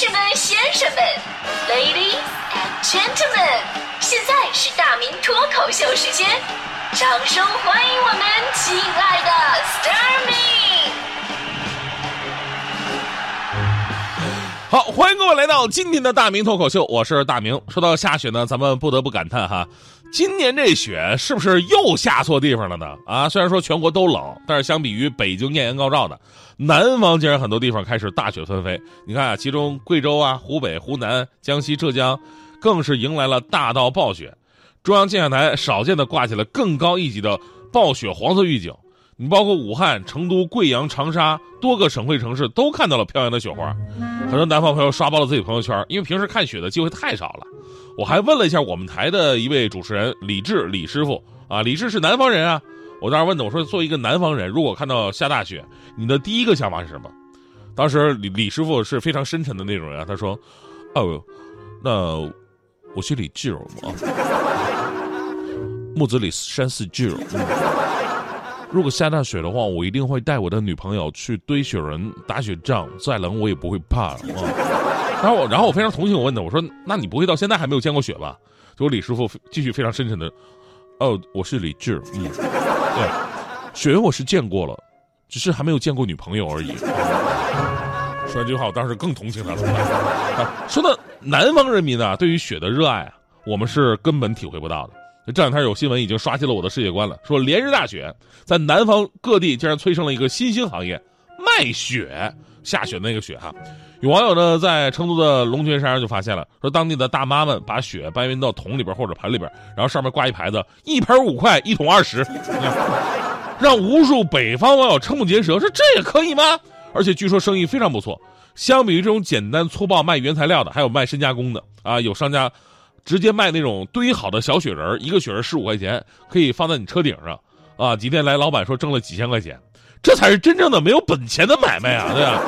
士们、先生们，Ladies and Gentlemen，现在是大明脱口秀时间，掌声欢迎我们亲爱的 s t a r m y 好，欢迎各位来到今天的大明脱口秀，我是大明。说到下雪呢，咱们不得不感叹哈，今年这雪是不是又下错地方了呢？啊，虽然说全国都冷，但是相比于北京艳阳高照的南方，竟然很多地方开始大雪纷飞。你看啊，其中贵州啊、湖北、湖南、江西、浙江，更是迎来了大到暴雪。中央气象台少见的挂起了更高一级的暴雪黄色预警。你包括武汉、成都、贵阳、长沙多个省会城市都看到了飘扬的雪花，很多南方朋友刷爆了自己朋友圈，因为平时看雪的机会太少了。我还问了一下我们台的一位主持人李志李师傅啊，李志是南方人啊，我当时问他，我说作为一个南方人，如果看到下大雪，你的第一个想法是什么？当时李李师傅是非常深沉的那种人，他说：“哦，那我是李志啊，木子李山寺志。”如果下大雪的话，我一定会带我的女朋友去堆雪人、打雪仗，再冷我也不会怕。啊、然后我，然后我非常同情我问他，我说：“那你不会到现在还没有见过雪吧？”结果李师傅继续非常深沉的：“哦，我是李志，嗯，对，雪我是见过了，只是还没有见过女朋友而已。”说完这句话，我当时更同情他了。说到南方人民啊，对于雪的热爱，我们是根本体会不到的。这两天有新闻已经刷新了我的世界观了，说连日大雪在南方各地竟然催生了一个新兴行业——卖雪。下雪那个雪哈，有网友呢在成都的龙泉山上就发现了，说当地的大妈们把雪搬运到桶里边或者盆里边，然后上面挂一牌子“一盆五块，一桶二十”，让无数北方网友瞠目结舌，说这也可以吗？而且据说生意非常不错。相比于这种简单粗暴卖原材料的，还有卖深加工的啊，有商家。直接卖那种堆好的小雪人，一个雪人十五块钱，可以放在你车顶上，啊，几天来老板说挣了几千块钱，这才是真正的没有本钱的买卖啊，对吧？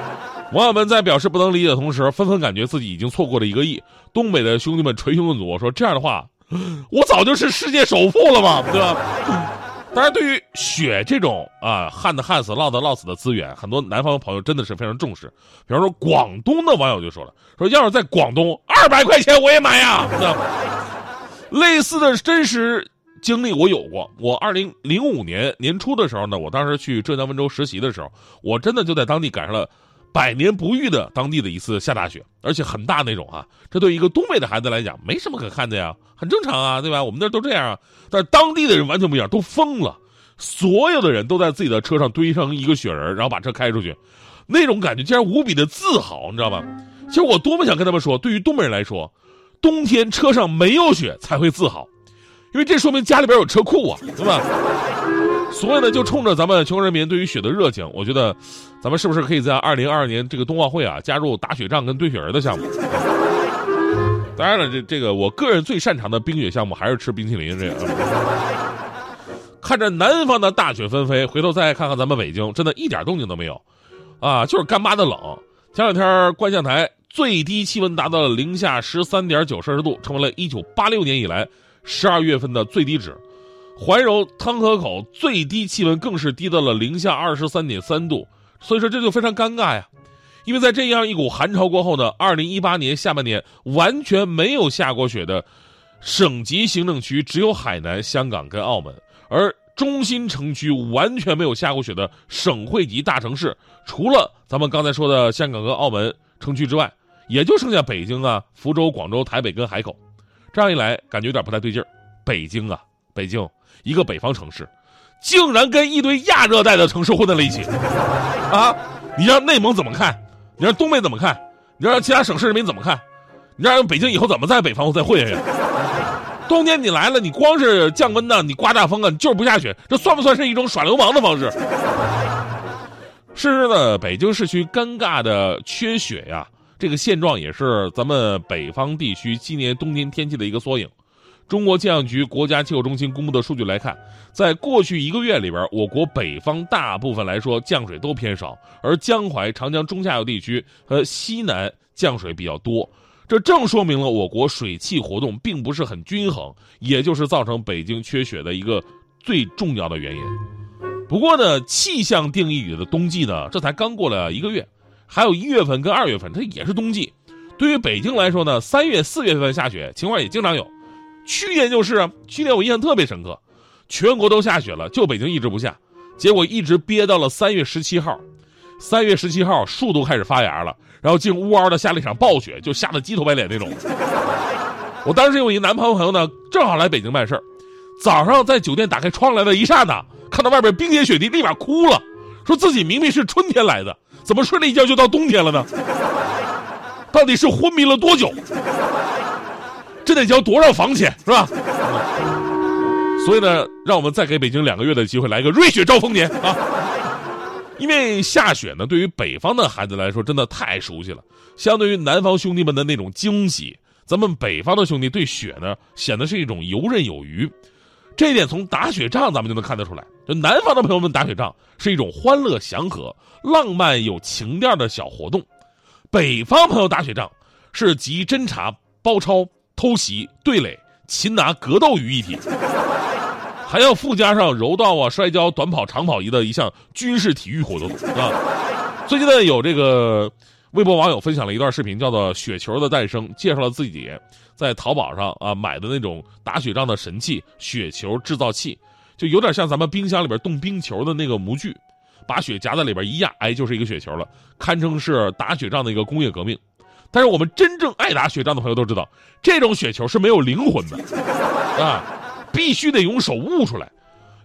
网友们在表示不能理解的同时，纷纷感觉自己已经错过了一个亿。东北的兄弟们捶胸顿足，说这样的话，我早就是世界首富了嘛，对吧？当然，对于雪这种啊旱的旱死、涝的涝死的资源，很多南方的朋友真的是非常重视。比方说，广东的网友就说了：“说要是在广东，二百块钱我也买呀。”类似的真实经历我有过。我二零零五年年初的时候呢，我当时去浙江温州实习的时候，我真的就在当地赶上了百年不遇的当地的一次下大雪，而且很大那种啊。这对一个东北的孩子来讲，没什么可看的呀，很正常啊，对吧？我们那都这样啊。但是当地的人完全不一样，都疯了，所有的人都在自己的车上堆上一个雪人，然后把车开出去，那种感觉竟然无比的自豪，你知道吗？其实我多么想跟他们说，对于东北人来说，冬天车上没有雪才会自豪，因为这说明家里边有车库啊，对吧？所以呢，就冲着咱们全国人民对于雪的热情，我觉得，咱们是不是可以在二零二二年这个冬奥会啊，加入打雪仗跟堆雪人的项目？当然了，这这个我个人最擅长的冰雪项目还是吃冰淇淋这个。看着南方的大雪纷飞，回头再看看咱们北京，真的一点动静都没有，啊，就是干巴的冷。前两天观象台最低气温达到了零下十三点九摄氏度，成为了一九八六年以来十二月份的最低值。怀柔汤河口最低气温更是低到了零下二十三点三度，所以说这就非常尴尬呀。因为在这样一股寒潮过后呢，二零一八年下半年完全没有下过雪的省级行政区只有海南、香港跟澳门，而中心城区完全没有下过雪的省会级大城市，除了咱们刚才说的香港和澳门城区之外，也就剩下北京啊、福州、广州、台北跟海口。这样一来，感觉有点不太对劲儿。北京啊，北京一个北方城市，竟然跟一堆亚热带的城市混在了一起，啊！你让内蒙怎么看？你让东北怎么看？你让其他省市人民怎么看？你让北京以后怎么在北方再混下去？冬天你来了，你光是降温呢，你刮大风啊，你就是不下雪，这算不算是一种耍流氓的方式？是的，北京市区尴尬的缺雪呀，这个现状也是咱们北方地区今年冬天天气的一个缩影。中国气象局国家气候中心公布的数据来看，在过去一个月里边，我国北方大部分来说降水都偏少，而江淮、长江中下游地区和西南降水比较多。这正说明了我国水汽活动并不是很均衡，也就是造成北京缺雪的一个最重要的原因。不过呢，气象定义里的冬季呢，这才刚过了一个月，还有一月份跟二月份，它也是冬季。对于北京来说呢，三月、四月份下雪情况也经常有。去年就是啊，去年我印象特别深刻，全国都下雪了，就北京一直不下，结果一直憋到了三月十七号。三月十七号，树都开始发芽了，然后竟呜嗷的下了一场暴雪，就下的鸡头白脸那种。我当时有一男朋友朋友呢，正好来北京办事儿，早上在酒店打开窗来的一刹那，看到外边冰天雪地，立马哭了，说自己明明是春天来的，怎么睡了一觉就到冬天了呢？到底是昏迷了多久？这得交多少房钱是吧？所以呢，让我们再给北京两个月的机会，来个瑞雪兆丰年啊！因为下雪呢，对于北方的孩子来说，真的太熟悉了。相对于南方兄弟们的那种惊喜，咱们北方的兄弟对雪呢，显得是一种游刃有余。这一点从打雪仗咱们就能看得出来。就南方的朋友们打雪仗是一种欢乐祥和、浪漫有情调的小活动，北方朋友打雪仗是集侦察、包抄。偷袭、对垒、擒拿、格斗于一体，还要附加上柔道啊、摔跤、短跑、长跑仪的一项军事体育活动啊。最近呢，有这个微博网友分享了一段视频，叫做《雪球的诞生》，介绍了自己在淘宝上啊买的那种打雪仗的神器——雪球制造器，就有点像咱们冰箱里边冻冰球的那个模具，把雪夹在里边一压，哎，就是一个雪球了，堪称是打雪仗的一个工业革命。但是我们真正爱打雪仗的朋友都知道，这种雪球是没有灵魂的，啊，必须得用手悟出来。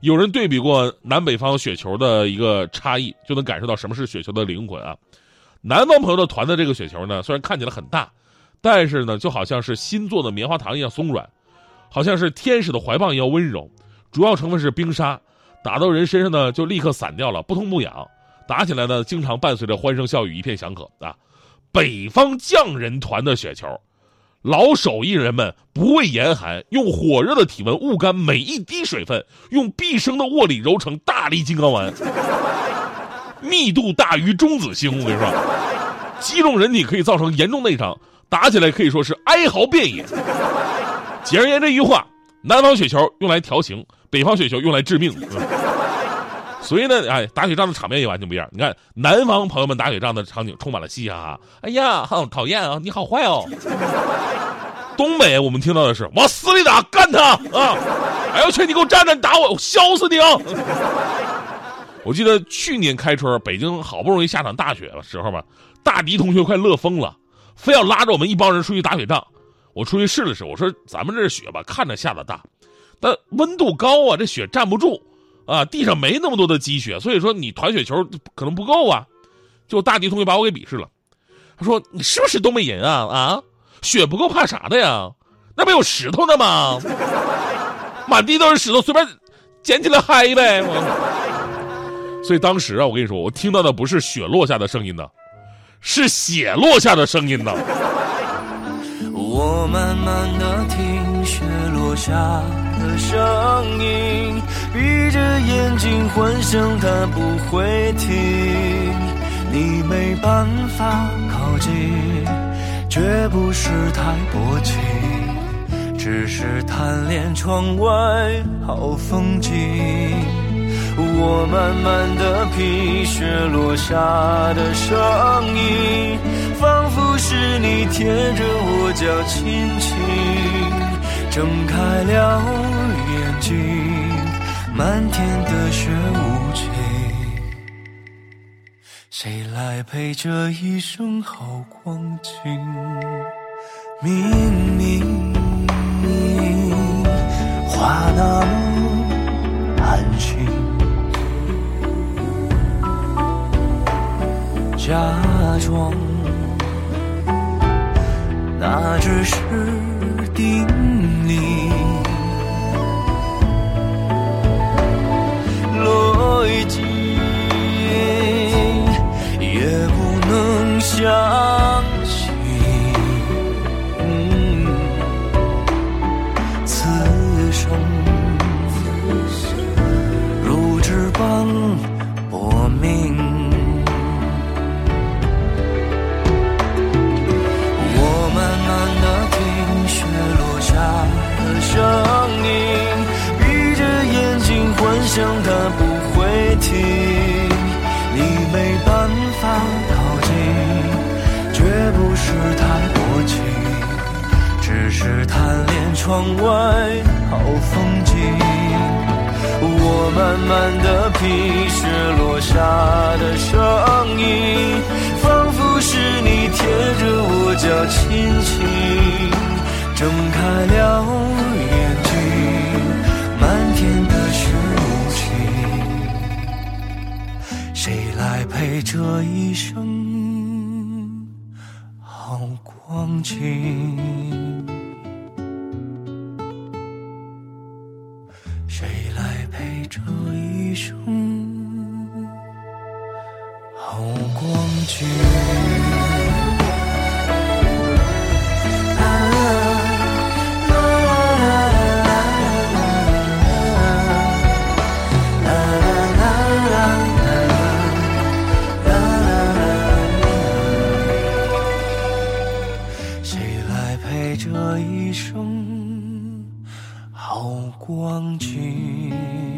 有人对比过南北方雪球的一个差异，就能感受到什么是雪球的灵魂啊。南方朋友的团的这个雪球呢，虽然看起来很大，但是呢，就好像是新做的棉花糖一样松软，好像是天使的怀抱一样温柔。主要成分是冰沙，打到人身上呢就立刻散掉了，不痛不痒。打起来呢，经常伴随着欢声笑语，一片祥和啊。北方匠人团的雪球，老手艺人们不畏严寒，用火热的体温捂干每一滴水分，用毕生的握力揉成大力金刚丸，密度大于中子星。我跟你说，击中人体可以造成严重内伤，打起来可以说是哀嚎遍野。简而言之一句话，南方雪球用来调情，北方雪球用来致命。所以呢，哎，打雪仗的场面也完全不一样。你看，南方朋友们打雪仗的场景充满了嘻嘻哈哈。哎呀，好讨厌啊！你好坏哦。东北我们听到的是往死里打，干他啊！哎呦去，你给我站着，你打我，我削死你啊！我记得去年开春，北京好不容易下场大雪的时候吧，大迪同学快乐疯了，非要拉着我们一帮人出去打雪仗。我出去试了试，我说咱们这雪吧，看着下的大，但温度高啊，这雪站不住。啊，地上没那么多的积雪，所以说你团雪球可能不够啊。就大迪同学把我给鄙视了，他说：“你是不是东北人啊？啊，雪不够怕啥的呀？那不有石头呢吗？满地都是石头，随便捡起来嗨呗。”所以当时啊，我跟你说，我听到的不是雪落下的声音呢，是血落下的声音呢。我慢慢的听雪落下的声音。闭着眼睛幻想它不会停，你没办法靠近，绝不是太薄情，只是贪恋窗外好风景。我慢慢的品雪落下的声音，仿佛是你贴着我脚轻轻睁开了眼睛。漫天的雪无情，谁来陪这一生好光景？明明话那么安静，假装那只是叮是太薄情，只是贪恋窗外好风景。我慢慢的品雪落下的声音，仿佛是你贴着我脚轻轻睁开了眼睛，漫天的雪无情，谁来陪这一生？风景？谁来陪这一生好光景？好光景？